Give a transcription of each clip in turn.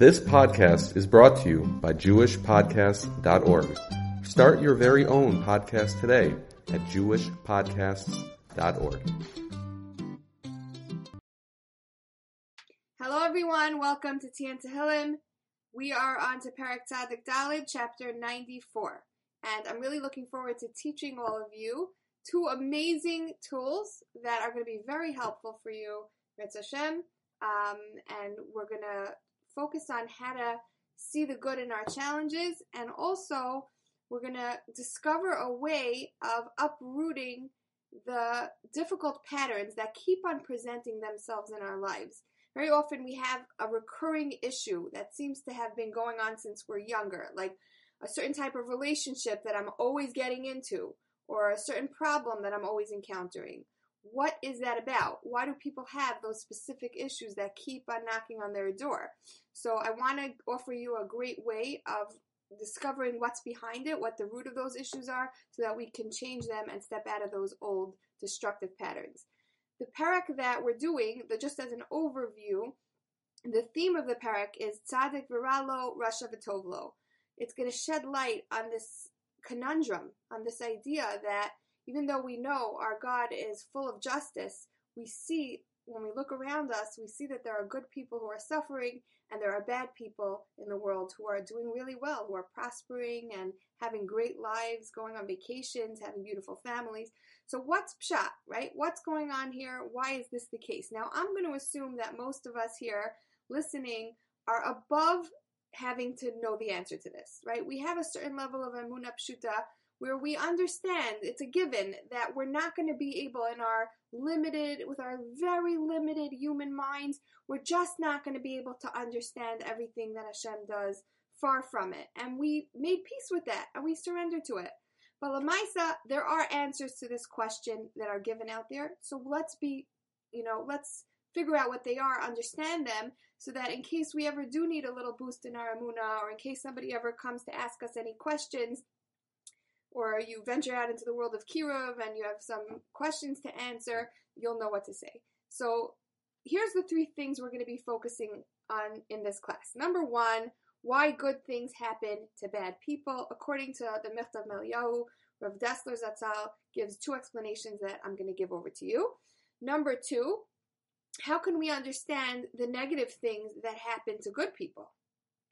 This podcast is brought to you by JewishPodcasts.org. Start your very own podcast today at JewishPodcasts.org. Hello, everyone. Welcome to Tian Tehillim. We are on to Parak Tzadik Dalid, chapter 94. And I'm really looking forward to teaching all of you two amazing tools that are going to be very helpful for you, Ritz Hashem. Um, and we're going to focus on how to see the good in our challenges, and also we're going to discover a way of uprooting the difficult patterns that keep on presenting themselves in our lives. Very often we have a recurring issue that seems to have been going on since we're younger, like a certain type of relationship that I'm always getting into, or a certain problem that I'm always encountering, what is that about? Why do people have those specific issues that keep on knocking on their door? So I want to offer you a great way of discovering what's behind it, what the root of those issues are, so that we can change them and step out of those old destructive patterns. The parak that we're doing, the, just as an overview, the theme of the parak is Tzadik Viralo Rasha Vitovlo. It's going to shed light on this conundrum, on this idea that even though we know our God is full of justice, we see when we look around us, we see that there are good people who are suffering and there are bad people in the world who are doing really well, who are prospering and having great lives, going on vacations, having beautiful families. So what's pshat, right? What's going on here? Why is this the case? Now, I'm going to assume that most of us here listening are above having to know the answer to this, right? We have a certain level of emunah pshuta where we understand it's a given that we're not going to be able in our limited with our very limited human minds we're just not going to be able to understand everything that Hashem does far from it. And we made peace with that and we surrendered to it. But Lamaisa there are answers to this question that are given out there. So let's be you know let's figure out what they are understand them so that in case we ever do need a little boost in our amuna or in case somebody ever comes to ask us any questions or you venture out into the world of kiruv and you have some questions to answer, you'll know what to say. So here's the three things we're going to be focusing on in this class. Number one, why good things happen to bad people. According to the Michtav Me'Eliyahu, Rav Dessler Zatzal gives two explanations that I'm going to give over to you. Number two, how can we understand the negative things that happen to good people?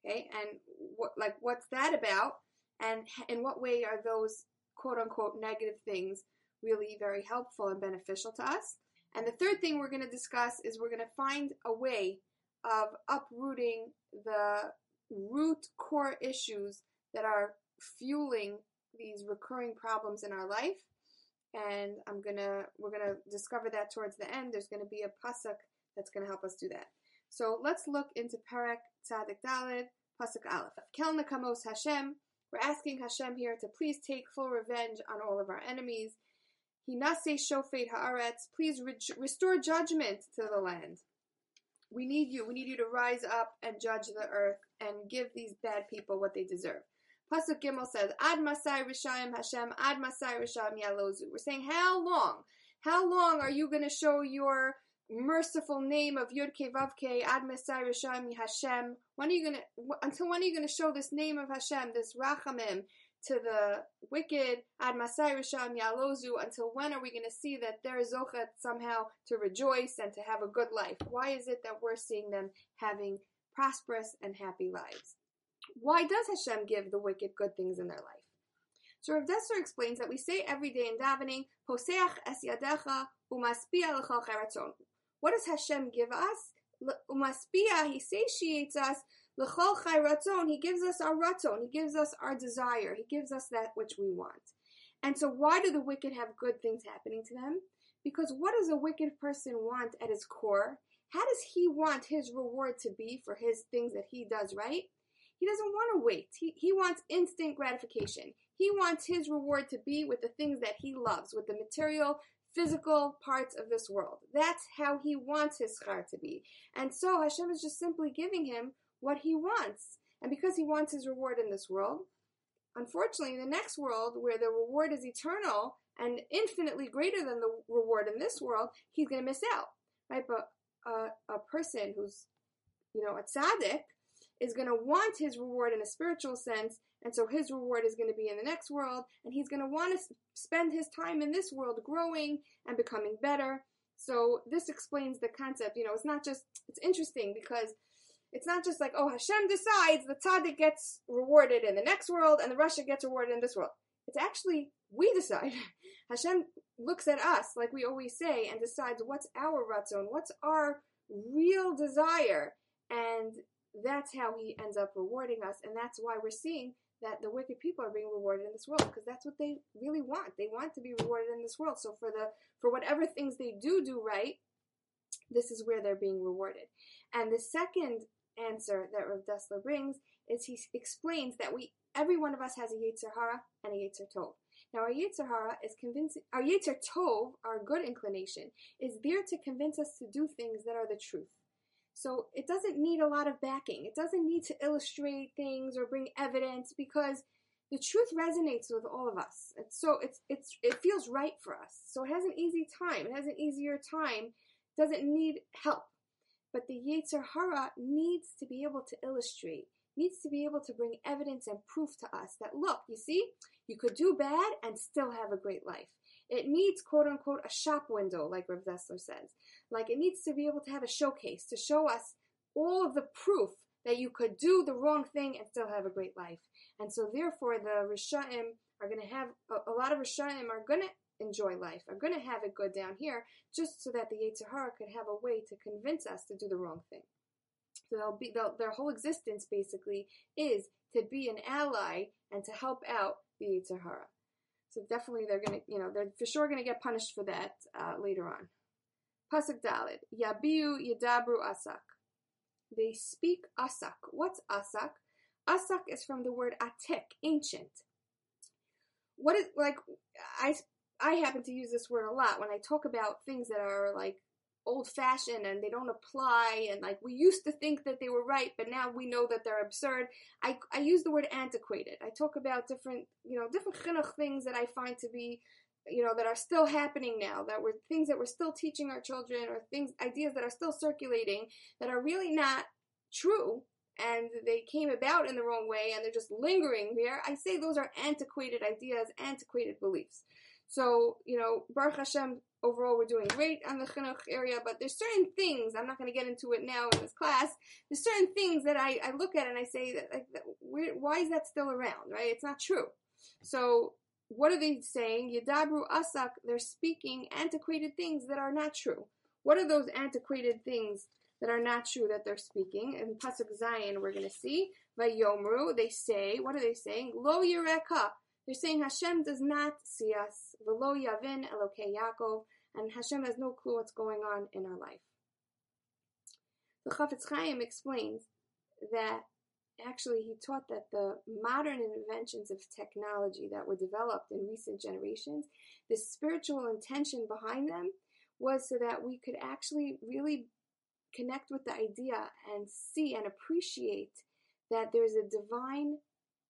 Okay, and what like what's that about? And in what way are those quote unquote negative things really very helpful and beneficial to us. And the third thing we're going to discuss is we're going to find a way of uprooting the root core issues that are fueling these recurring problems in our life. And I'm gonna we're gonna discover that towards the end. There's gonna be a pasuk that's gonna help us do that. So let's look into Parak Tzadik Dalid, pasuk Aleph. Kel Nekamos Hashem we're asking Hashem here to please take full revenge on all of our enemies. Hinase shofet haaretz, please re- restore judgment to the land. We need you. We need you to rise up and judge the earth and give these bad people what they deserve. Pasuk Gimel says, Ad Masai Rishayim Hashem, Ad Masai Rishayim Yalozu. We're saying, how long? How long are you going to show your merciful name of Yud Vavke Ad Mesai Rishayim Hashem. When are you gonna until when are you gonna show this name of Hashem, this Rachamim, to the wicked Ad Masai Rishayim Yalozu? Until when are we gonna see that they're zochet somehow to rejoice and to have a good life? Why is it that we're seeing them having prosperous and happy lives? Why does Hashem give the wicked good things in their life? So Rav Dessler explains that we say every day in davening, Poseach es yadecha umaspia cheratzon. What does Hashem give us? Umaspia, He satiates us. L'chol chai He gives us our ratzon. He gives us our desire. He gives us that which we want. And so, why do the wicked have good things happening to them? Because what does a wicked person want at his core? How does he want his reward to be for his things that he does right? He doesn't want to wait. He, he wants instant gratification. He wants his reward to be with the things that he loves, with the material physical parts of this world. That's how he wants his schar to be. And so Hashem is just simply giving him what he wants. And because he wants his reward in this world, unfortunately, in the next world, where the reward is eternal and infinitely greater than the reward in this world, he's going to miss out. Right? But uh, a person who's, you know, a tzaddik, is going to want his reward in a spiritual sense, and so his reward is going to be in the next world, and he's going to want to spend his time in this world growing and becoming better. So this explains the concept. You know, it's not just, it's interesting because it's not just like, oh, Hashem decides the tzaddik gets rewarded in the next world and the rasha gets rewarded in this world. It's actually, we decide. Hashem looks at us, like we always say, and decides what's our ratzon, what's our real desire. And that's how he ends up rewarding us. And that's why we're seeing that the wicked people are being rewarded in this world because that's what they really want. They want to be rewarded in this world. So for the for whatever things they do do right, this is where they're being rewarded. And the second answer that Rav Dessler brings is he explains that we every one of us has a Yetzer Hara and a Yetzer Tov. Now our Yetzer Hara is convincing our Yetzer Tov, our good inclination, is there to convince us to do things that are the truth. So it doesn't need a lot of backing. It doesn't need to illustrate things or bring evidence because the truth resonates with all of us. It's so it's it's it feels right for us. So it has an easy time. It has an easier time. Doesn't need help. But the Yetzer Hara needs to be able to illustrate, needs to be able to bring evidence and proof to us that look, you see, you could do bad and still have a great life. It needs quote unquote a shop window, like Rav Dessler says. Like it needs to be able to have a showcase to show us all of the proof that you could do the wrong thing and still have a great life. And so therefore the Rishaim are going to have, a, a lot of Rishaim are going to enjoy life, are going to have it good down here, just so that the Yetzer Hara could have a way to convince us to do the wrong thing. So they'll be, they'll, their whole existence basically is to be an ally and to help out the Yetzer Hara. So definitely they're going to, you know, they're for sure going to get punished for that uh, later on. Pasuk Dalid, Yabiu Yadabru Asak. They speak Asak. What's Asak? Asak is from the word Atik, ancient. What is, like, I I happen to use this word a lot when I talk about things that are like old fashioned and they don't apply and like we used to think that they were right but now we know that they're absurd. I, I use the word antiquated. I talk about different you know different chinuch things that i find to be you know that are still happening now that were things that we're still teaching our children or things ideas that are still circulating that are really not true and they came about in the wrong way and they're just lingering here i say those are antiquated ideas antiquated beliefs so, you know, Baruch Hashem, overall we're doing great on the chinuch area, but there's certain things, I'm not going to get into it now in this class, there's certain things that I, I look at and I say, that, like, why is that still around, right? It's not true. So, what are they saying? Yadabru asak, they're speaking antiquated things that are not true. What are those antiquated things that are not true that they're speaking? In Pasuk Zayin, we're going to see, Vayomru, they say, what are they saying? Lo yireka, they're saying Hashem does not see us. Velo yavin elokei Yaakov, and Hashem has no clue what's going on in our life. The Chafetz Chaim explains that actually he taught that the modern inventions of technology that were developed in recent generations, the spiritual intention behind them was so that we could actually really connect with the idea and see and appreciate that there's a divine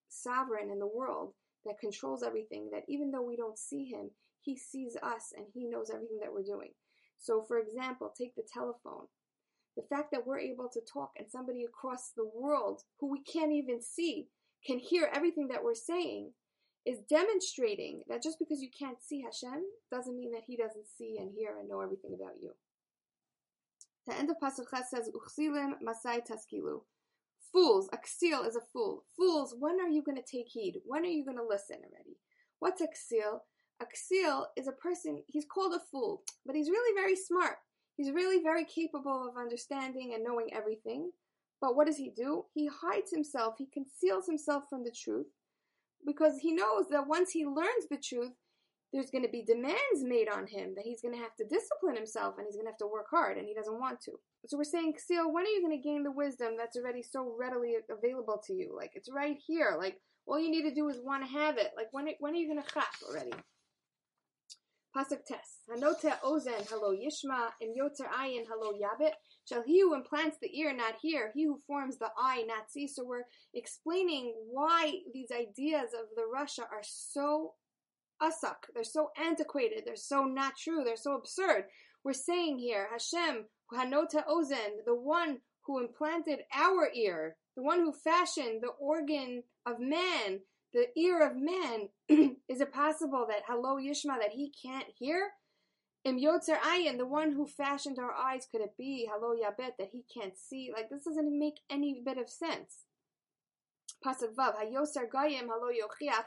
sovereign in the world that controls everything, that even though we don't see him, he sees us and he knows everything that we're doing. So, for example, take the telephone. The fact that we're able to talk and somebody across the world who we can't even see can hear everything that we're saying is demonstrating that just because you can't see Hashem doesn't mean that He doesn't see and hear and know everything about you. The end of Pasuk says, Uchsilim Masai Taskilu. Fools, Aksil is a fool. Fools, when are you going to take heed? When are you going to listen already? What's Aksil? Aksil is a person, he's called a fool, but he's really very smart. He's really very capable of understanding and knowing everything. But what does he do? He hides himself, he conceals himself from the truth because he knows that once he learns the truth, there's going to be demands made on him that he's going to have to discipline himself and he's going to have to work hard and he doesn't want to. So we're saying, Ksil, when are you going to gain the wisdom that's already so readily available to you? Like it's right here. Like all you need to do is want to have it. Like when when are you going to chap already? Pasuk Tes. Hanote ozen halo yishma im yoter ayin halo yabit. Shall he who implants the ear not hear, he who forms the eye not see. So we're explaining why these ideas of the Rasha are so asak. They're so antiquated. They're so not true. They're so absurd. We're saying here, Hashem, Hanota Ozen, the one who implanted our ear, the one who fashioned the organ of man, the ear of man, is it possible that Halo Yishma that he can't hear? Im Yotzer Ayin, the one who fashioned our eyes, could it be Halo Yabet that he can't see? Like this doesn't make any bit of sense. Pasuk Vav, Hayoser Goyim Halo Yochiach,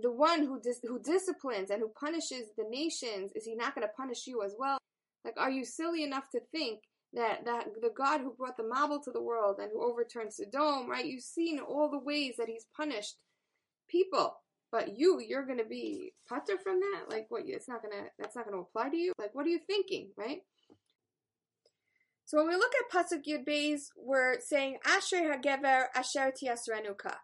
the one who dis- who disciplines and who punishes the nations, is he not going to punish you as well? Like, are you silly enough to think that, that the God who brought the Mabul to the world and who overturned Sodom, right? You've seen all the ways that he's punished people. But you, you're gonna be putter from that? Like what it's not gonna that's not gonna apply to you? Like what are you thinking, right? So when we look at Pasuk Yud Beis, we're saying Ashrei Hagever Asher Tiasrenuka.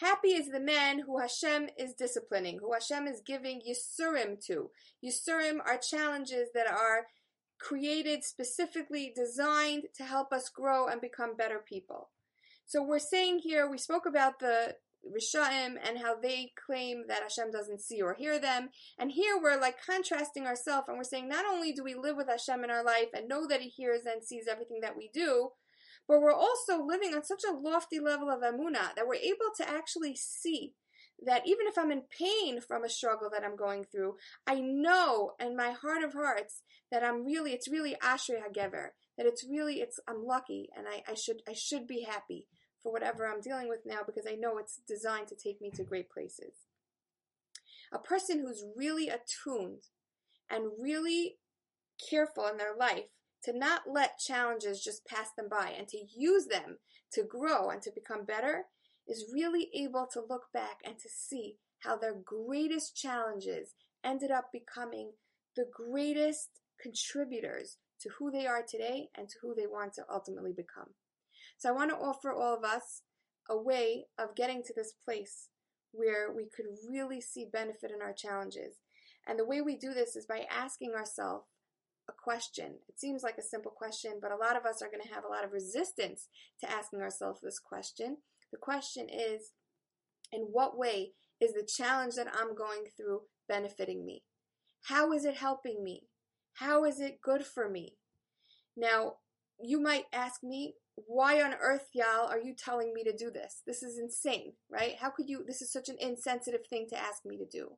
Happy is the man who Hashem is disciplining, who Hashem is giving Yisurim to. Yisurim are challenges that are created specifically designed to help us grow and become better people. So we're saying here, we spoke about the Rishaim and how they claim that Hashem doesn't see or hear them. And here we're like contrasting ourselves and we're saying not only do we live with Hashem in our life and know that He hears and sees everything that we do, but we're also living on such a lofty level of Amunah that we're able to actually see that even if I'm in pain from a struggle that I'm going through, I know in my heart of hearts that I'm really, it's really Ashrei Hagever, that it's really, it's, I'm lucky and I, I should, I should be happy for whatever I'm dealing with now because I know it's designed to take me to great places. A person who's really attuned and really careful in their life to not let challenges just pass them by and to use them to grow and to become better is really able to look back and to see how their greatest challenges ended up becoming the greatest contributors to who they are today and to who they want to ultimately become. So I want to offer all of us a way of getting to this place where we could really see benefit in our challenges. And the way we do this is by asking ourselves a question. It seems like a simple question, but a lot of us are going to have a lot of resistance to asking ourselves this question. The question is In what way is the challenge that I'm going through benefiting me? How is it helping me? How is it good for me? Now, you might ask me, why on earth, Yael, are you telling me to do this? This is insane, right? How could you? This is such an insensitive thing to ask me to do.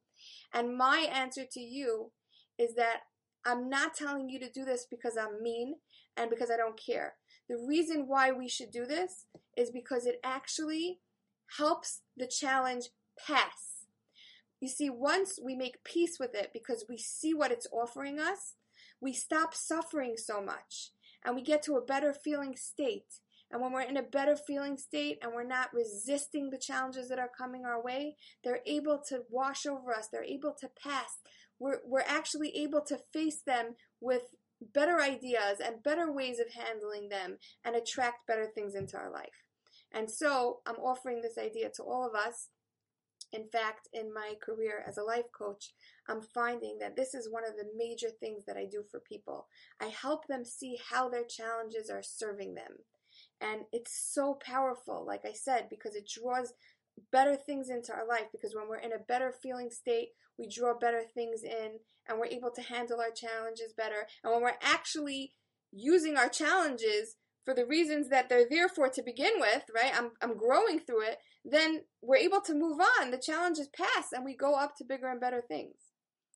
And my answer to you is that I'm not telling you to do this because I'm mean and because I don't care. The reason why we should do this is because it actually helps the challenge pass. You see, once we make peace with it because we see what it's offering us, we stop suffering so much and we get to a better feeling state. And when we're in a better feeling state and we're not resisting the challenges that are coming our way, they're able to wash over us. They're able to pass. We're, we're actually able to face them with better ideas and better ways of handling them and attract better things into our life. And so I'm offering this idea to all of us. In fact, in my career as a life coach, I'm finding that this is one of the major things that I do for people. I help them see how their challenges are serving them. And it's so powerful, like I said, because it draws better things into our life. Because when we're in a better feeling state, we draw better things in and we're able to handle our challenges better. And when we're actually using our challenges for the reasons that they're there for to begin with, right? I'm, I'm growing through it, then we're able to move on. The challenges pass and we go up to bigger and better things.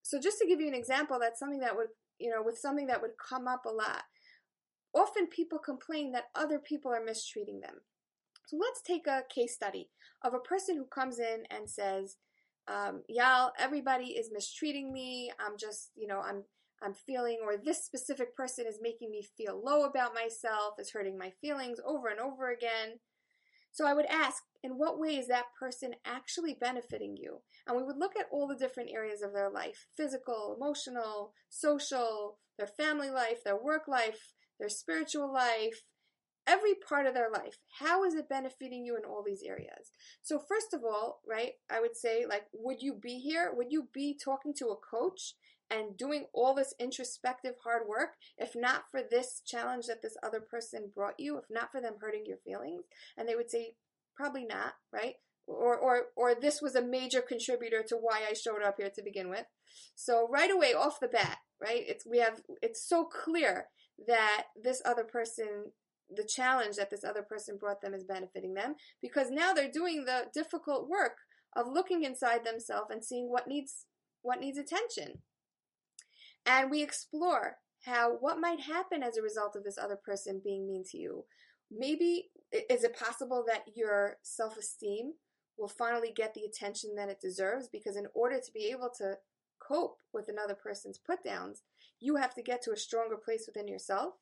So just to give you an example, that's something that would, you know, with something that would come up a lot. Often people complain that other people are mistreating them. So let's take a case study of a person who comes in and says, um, Yael, everybody is mistreating me. I'm just, you know, I'm, I'm feeling, or this specific person is making me feel low about myself, is hurting my feelings over and over again. So I would ask, in what way is that person actually benefiting you? And we would look at all the different areas of their life physical, emotional, social, their family life, their work life, their spiritual life, every part of their life. How is it benefiting you in all these areas? So, first of all, right, I would say, like, would you be here? Would you be talking to a coach and doing all this introspective hard work if not for this challenge that this other person brought you, if not for them hurting your feelings? And they would say, probably not, right? Or, or, or this was a major contributor to why I showed up here to begin with. So right away, off the bat, right? It's we have it's so clear that this other person the challenge that this other person brought them is benefiting them because now they're doing the difficult work of looking inside themselves and seeing what needs what needs attention. And we explore how what might happen as a result of this other person being mean to you. Maybe is it possible that your self-esteem will finally get the attention that it deserves because in order to be able to cope with another person's put downs, you have to get to a stronger place within yourself.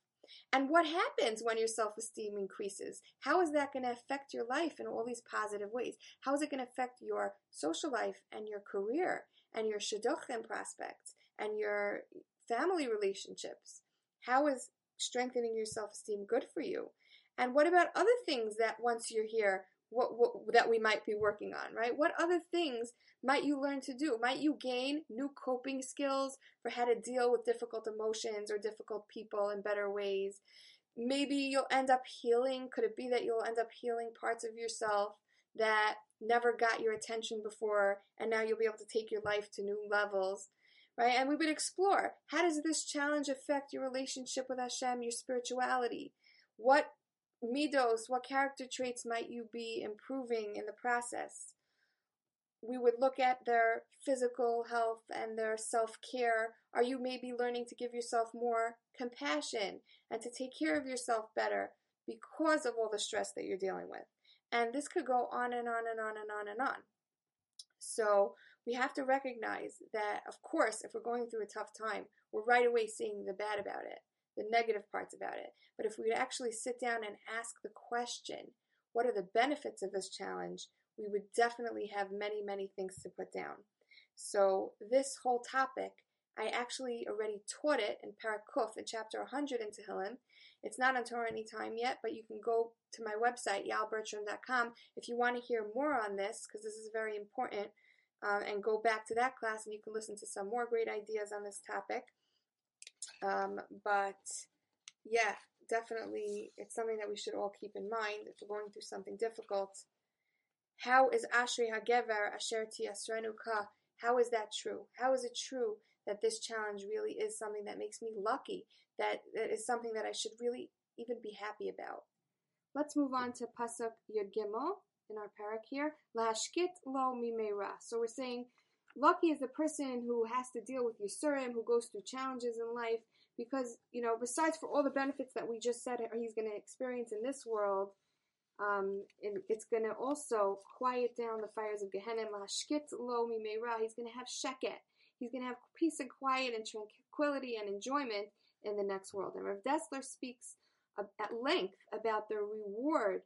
And what happens when your self esteem increases? How is that going to affect your life in all these positive ways? How is it going to affect your social life and your career and your shidduchim prospects and your family relationships? How is strengthening your self esteem good for you? And what about other things that once you're here, what, what, that we might be working on, right? What other things might you learn to do? Might you gain new coping skills for how to deal with difficult emotions or difficult people in better ways? Maybe you'll end up healing. Could it be that you'll end up healing parts of yourself that never got your attention before, and now you'll be able to take your life to new levels? Right? And we would explore how does this challenge affect your relationship with Hashem, your spirituality? What midos, what character traits might you be improving in the process? We would look at their physical health and their self care. Are you maybe learning to give yourself more compassion and to take care of yourself better because of all the stress that you're dealing with? And this could go on and on and on and on and on. So we have to recognize that, of course, if we're going through a tough time, we're right away seeing the bad about it the negative parts about it. But if we actually sit down and ask the question, what are the benefits of this challenge? We would definitely have many, many things to put down. So this whole topic, I actually already taught it in Parakuf in chapter 100 in Tehillim. It's not on Torah Anytime yet, but you can go to my website, yalbertram.com, if you want to hear more on this, because this is very important, um, and go back to that class and you can listen to some more great ideas on this topic. Um, but yeah, definitely, it's something that we should all keep in mind if we're going through something difficult. How is Ashri Hagever Asher Tiyasrenu Ka? How is that true? How is it true that this challenge really is something that makes me lucky? That, that is something that I should really even be happy about. Let's move on to Pasuk Yud Gimel in our parak here. Lahashkit lo mimera. So we're saying lucky is the person who has to deal with Yisurim, who goes through challenges in life, because, you know, besides for all the benefits that we just said he's going to experience in this world, um, it's going to also quiet down the fires of Gehenna. He's going to have sheket. He's going to have peace and quiet and tranquility and enjoyment in the next world. And Rav Dessler speaks at length about the reward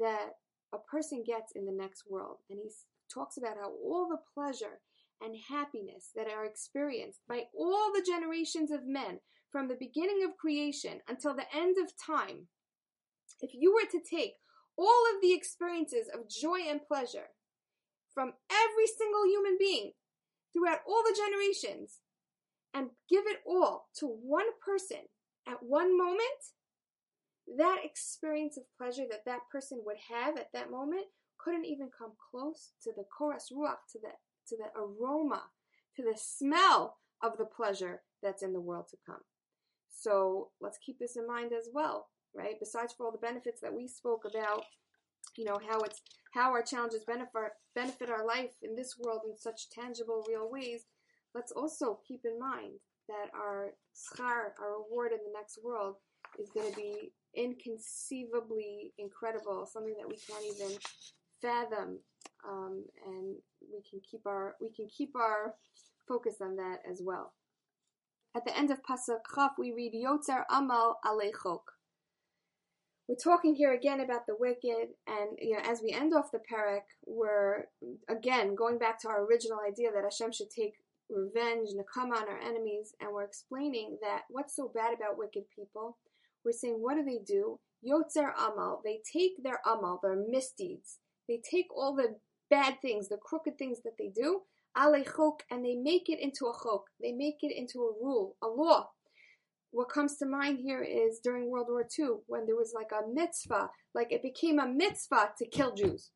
that a person gets in the next world. And he talks about how all the pleasure and happiness that are experienced by all the generations of men from the beginning of creation until the end of time, if you were to take all of the experiences of joy and pleasure from every single human being throughout all the generations and give it all to one person at one moment, that experience of pleasure that that person would have at that moment couldn't even come close to the koras ruach, to the to the aroma, to the smell of the pleasure that's in the world to come. So let's keep this in mind as well, right? Besides for all the benefits that we spoke about, you know, how it's how our challenges benefit benefit our life in this world in such tangible, real ways, let's also keep in mind that our schar, our reward in the next world, is going to be inconceivably incredible, something that we can't even fathom, um, and we can keep our we can keep our focus on that as well. At the end of Pasuk Chaf, we read Yotzer Amal Alechok. We're talking here again about the wicked, and you know, as we end off the parak, we're again going back to our original idea that Hashem should take revenge, nakama on our enemies, and we're explaining that what's so bad about wicked people. We're saying, what do they do? Yotzer Amal. They take their Amal, their misdeeds. They take all the bad things, the crooked things that they do, alechok, and they make it into a chok. They make it into a rule, a law. What comes to mind here is during World War II, when there was like a mitzvah, like it became a mitzvah to kill Jews.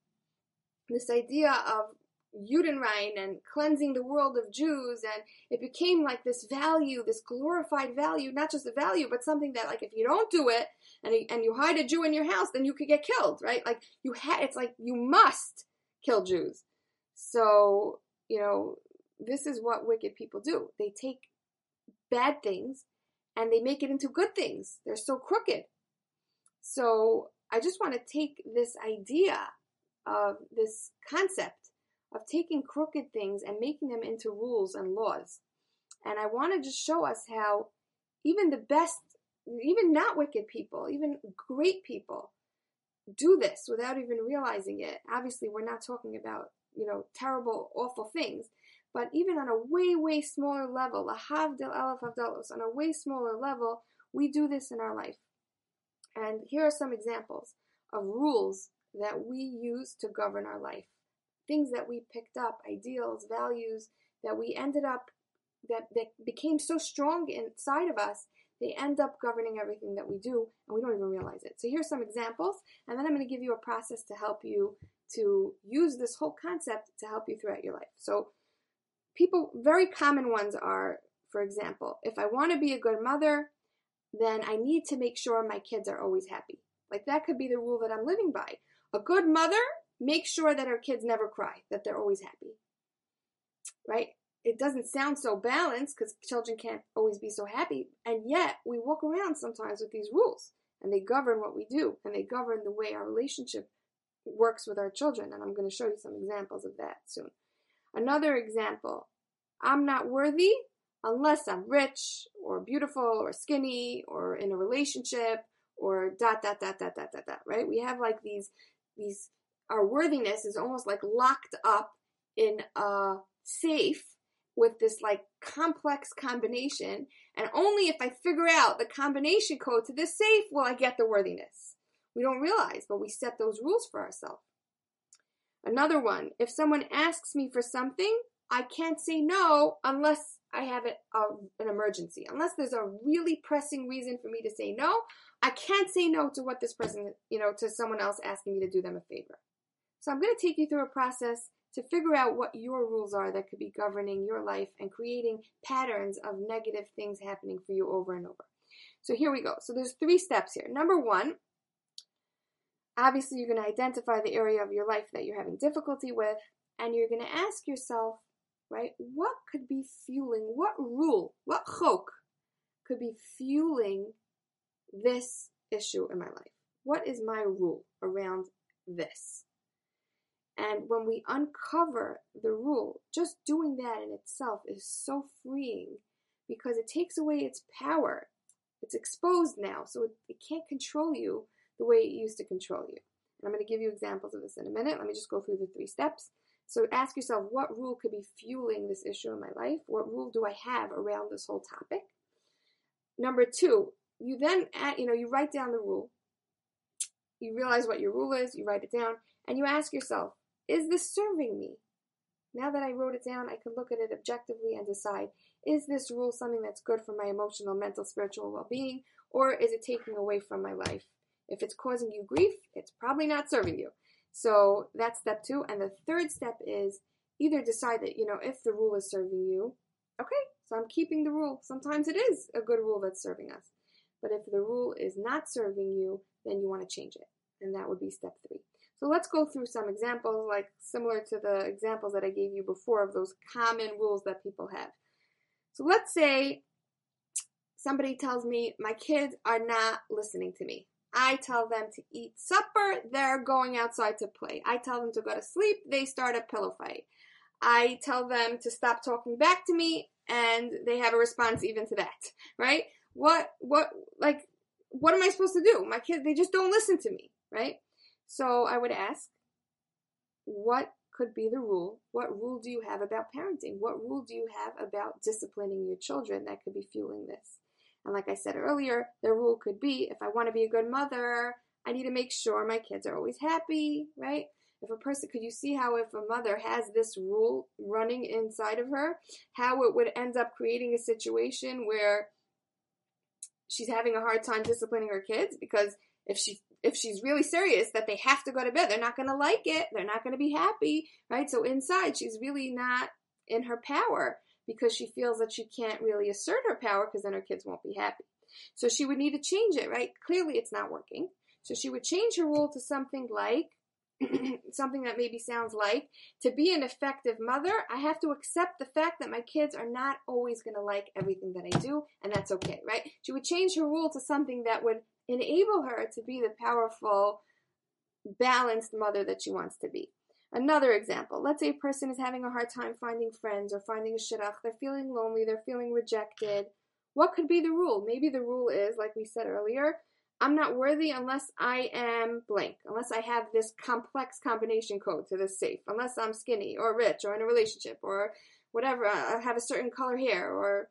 This idea of Judenrein and cleansing the world of Jews, and it became like this value, this glorified value, not just a value, but something that, like, if you don't do it, and and you hide a Jew in your house, then you could get killed, right? Like you had, it's like you must kill Jews. So you know, this is what wicked people do. They take bad things and they make it into good things. They're so crooked. So I just want to take this idea of this concept of taking crooked things and making them into rules and laws. And I want to just show us how even the best, even not wicked people, even great people, do this without even realizing it. Obviously, we're not talking about, you know, terrible, awful things, but even on a way, way smaller level, a havdil elef havdalos, on a way smaller level, we do this in our life. And here are some examples of rules that we use to govern our life. Things that we picked up, ideals, values that we ended up, that, that became so strong inside of us, they end up governing everything that we do, and we don't even realize it. So here's some examples, and then I'm going to give you a process to help you to use this whole concept to help you throughout your life. So people, very common ones are, for example, if I want to be a good mother, then I need to make sure my kids are always happy. Like that could be the rule that I'm living by. A good mother makes sure that her kids never cry, that they're always happy. Right? It doesn't sound so balanced because children can't always be so happy, and yet we walk around sometimes with these rules, and they govern what we do, and they govern the way our relationship works with our children. And I'm going to show you some examples of that soon. Another example I'm not worthy unless I'm rich or beautiful or skinny or in a relationship or dot dot dot dot dot dot dot right we have like these these our worthiness is almost like locked up in a safe with this like complex combination and only if i figure out the combination code to this safe will i get the worthiness we don't realize but we set those rules for ourselves another one if someone asks me for something i can't say no unless I have it, uh, an emergency. Unless there's a really pressing reason for me to say no, I can't say no to what this person, you know, to someone else asking me to do them a favor. So I'm going to take you through a process to figure out what your rules are that could be governing your life and creating patterns of negative things happening for you over and over. So here we go. So there's three steps here. Number one, obviously you're going to identify the area of your life that you're having difficulty with, and you're going to ask yourself, right? What could be fueling, what rule, what chok could be fueling this issue in my life? What is my rule around this? And when we uncover the rule, just doing that in itself is so freeing because it takes away its power. It's exposed now, so it, it can't control you the way it used to control you. And I'm going to give you examples of this in a minute. Let me just go through the three steps. So ask yourself, what rule could be fueling this issue in my life? What rule do I have around this whole topic? Number two, you then add, you know, you write down the rule. You realize what your rule is, you write it down, and you ask yourself, is this serving me? Now that I wrote it down, I can look at it objectively and decide, is this rule something that's good for my emotional, mental, spiritual well-being, or is it taking away from my life? If it's causing you grief, it's probably not serving you. So that's step two. And the third step is either decide that, you know, if the rule is serving you, okay, so I'm keeping the rule. Sometimes it is a good rule that's serving us. But if the rule is not serving you, then you want to change it. And that would be step three. So let's go through some examples, like similar to the examples that I gave you before of those common rules that people have. So let's say somebody tells me my kids are not listening to me. I tell them to eat supper, they're going outside to play. I tell them to go to sleep, they start a pillow fight. I tell them to stop talking back to me, and they have a response even to that, right? What, what, like, what am I supposed to do? My kids, they just don't listen to me, right? So I would ask, what could be the rule? What rule do you have about parenting? What rule do you have about disciplining your children that could be fueling this? And like I said earlier, the rule could be if I want to be a good mother, I need to make sure my kids are always happy, right? If a person, could you see how if a mother has this rule running inside of her, how it would end up creating a situation where she's having a hard time disciplining her kids because if she if she's really serious that they have to go to bed, they're not going to like it. They're not going to be happy, right? So inside, she's really not in her power because she feels that she can't really assert her power because then her kids won't be happy. So she would need to change it, right? Clearly it's not working. So she would change her rule to something like, something that maybe sounds like, to be an effective mother, I have to accept the fact that my kids are not always going to like everything that I do, and that's okay, right? She would change her rule to something that would enable her to be the powerful, balanced mother that she wants to be. Another example, let's say a person is having a hard time finding friends or finding a shidduch, they're feeling lonely, they're feeling rejected. What could be the rule? Maybe the rule is, like we said earlier, I'm not worthy unless I am blank, unless I have this complex combination code to this safe, unless I'm skinny or rich or in a relationship or whatever, uh, I have a certain color hair or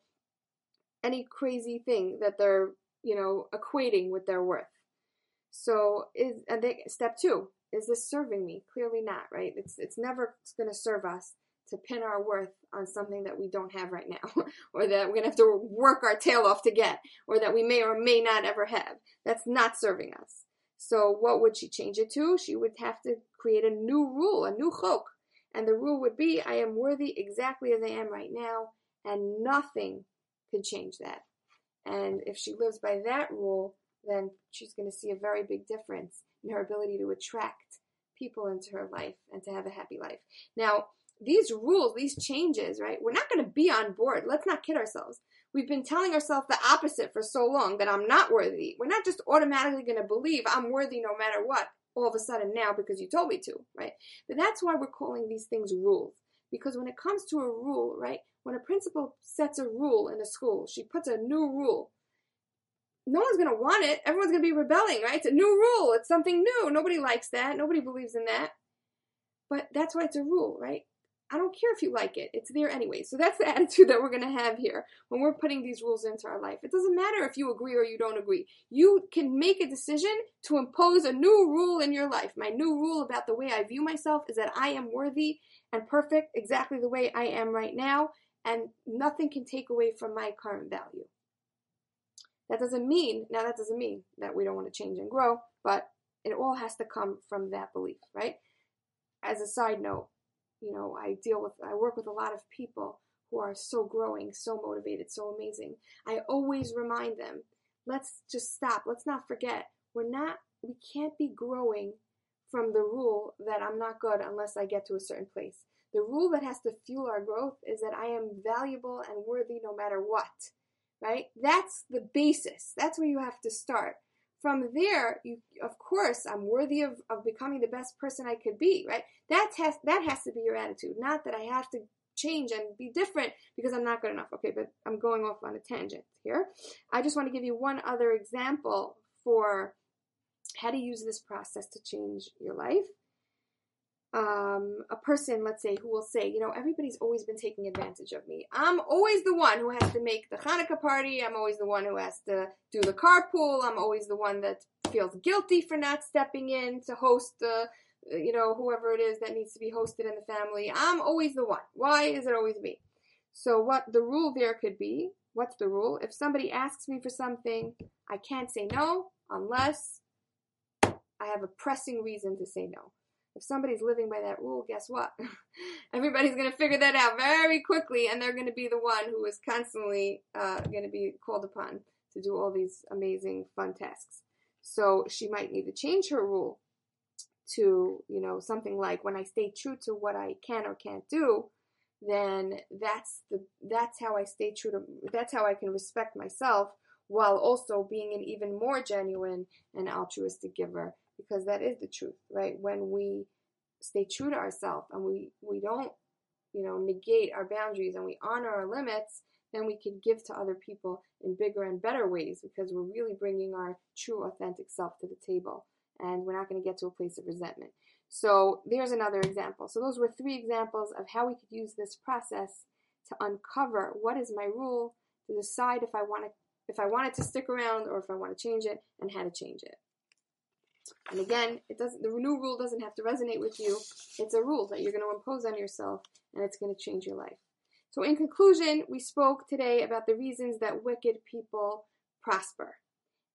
any crazy thing that they're, you know, equating with their worth. So is and they, step two, is this serving me? Clearly not, right? It's it's never going to serve us to pin our worth on something that we don't have right now, or that we're going to have to work our tail off to get, or that we may or may not ever have. That's not serving us. So what would she change it to? She would have to create a new rule, a new chok. And the rule would be, I am worthy exactly as I am right now, and nothing could change that. And if she lives by that rule, then she's going to see a very big difference in her ability to attract people into her life and to have a happy life. Now, these rules, these changes, right? We're not going to be on board. Let's not kid ourselves. We've been telling ourselves the opposite for so long that I'm not worthy. We're not just automatically going to believe I'm worthy no matter what all of a sudden now because you told me to, right? But that's why we're calling these things rules. Because when it comes to a rule, right? When a principal sets a rule in a school, she puts a new rule. No one's going to want it. Everyone's going to be rebelling, right? It's a new rule. It's something new. Nobody likes that. Nobody believes in that. But that's why it's a rule, right? I don't care if you like it. It's there anyway. So that's the attitude that we're going to have here when we're putting these rules into our life. It doesn't matter if you agree or you don't agree. You can make a decision to impose a new rule in your life. My new rule about the way I view myself is that I am worthy and perfect exactly the way I am right now, and nothing can take away from my current value. That doesn't mean, now that doesn't mean that we don't want to change and grow, but it all has to come from that belief, right? As a side note, you know, I deal with, I work with a lot of people who are so growing, so motivated, so amazing. I always remind them, let's just stop. Let's not forget. We're not, we can't be growing from the rule that I'm not good unless I get to a certain place. The rule that has to fuel our growth is that I am valuable and worthy no matter what, right? That's the basis. That's where you have to start from there, you, of course, I'm worthy of, of becoming the best person I could be, right? That has, that has to be your attitude, not that I have to change and be different because I'm not good enough. Okay, but I'm going off on a tangent here. I just want to give you one other example for how to use this process to change your life um, a person, let's say, who will say, you know, everybody's always been taking advantage of me. I'm always the one who has to make the Hanukkah party. I'm always the one who has to do the carpool. I'm always the one that feels guilty for not stepping in to host the, you know, whoever it is that needs to be hosted in the family. I'm always the one. Why is it always me? So what the rule there could be, what's the rule? If somebody asks me for something, I can't say no unless I have a pressing reason to say no if somebody's living by that rule, guess what? Everybody's going to figure that out very quickly, and they're going to be the one who is constantly uh, going to be called upon to do all these amazing, fun tasks. So she might need to change her rule to, you know, something like when I stay true to what I can or can't do, then that's the that's how I stay true to that's how I can respect myself while also being an even more genuine and altruistic giver because that is the truth, right? When we stay true to ourselves and we, we don't, you know, negate our boundaries and we honor our limits, then we can give to other people in bigger and better ways because we're really bringing our true, authentic self to the table and we're not going to get to a place of resentment. So there's another example. So those were three examples of how we could use this process to uncover what is my rule, to decide if I want to if I want it to stick around or if I want to change it and how to change it. And again, it doesn't the new rule doesn't have to resonate with you. It's a rule that you're going to impose on yourself and it's going to change your life. So in conclusion, we spoke today about the reasons that wicked people prosper.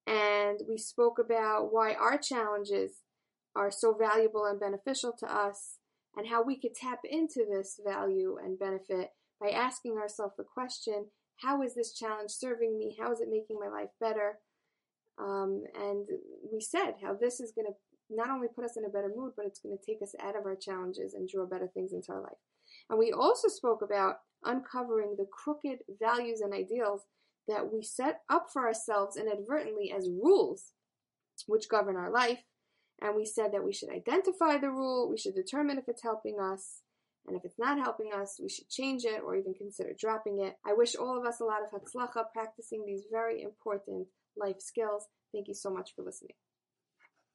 And we spoke about why our challenges are so valuable and beneficial to us and how we could tap into this value and benefit by asking ourselves the question, how is this challenge serving me? How is it making my life better? Um, and we said how this is going to not only put us in a better mood, but it's going to take us out of our challenges and draw better things into our life. And we also spoke about uncovering the crooked values and ideals that we set up for ourselves inadvertently as rules which govern our life. And we said that we should identify the rule, we should determine if it's helping us, and if it's not helping us, we should change it or even consider dropping it. I wish all of us a lot of hatzlacha practicing these very important life skills. Thank you so much for listening.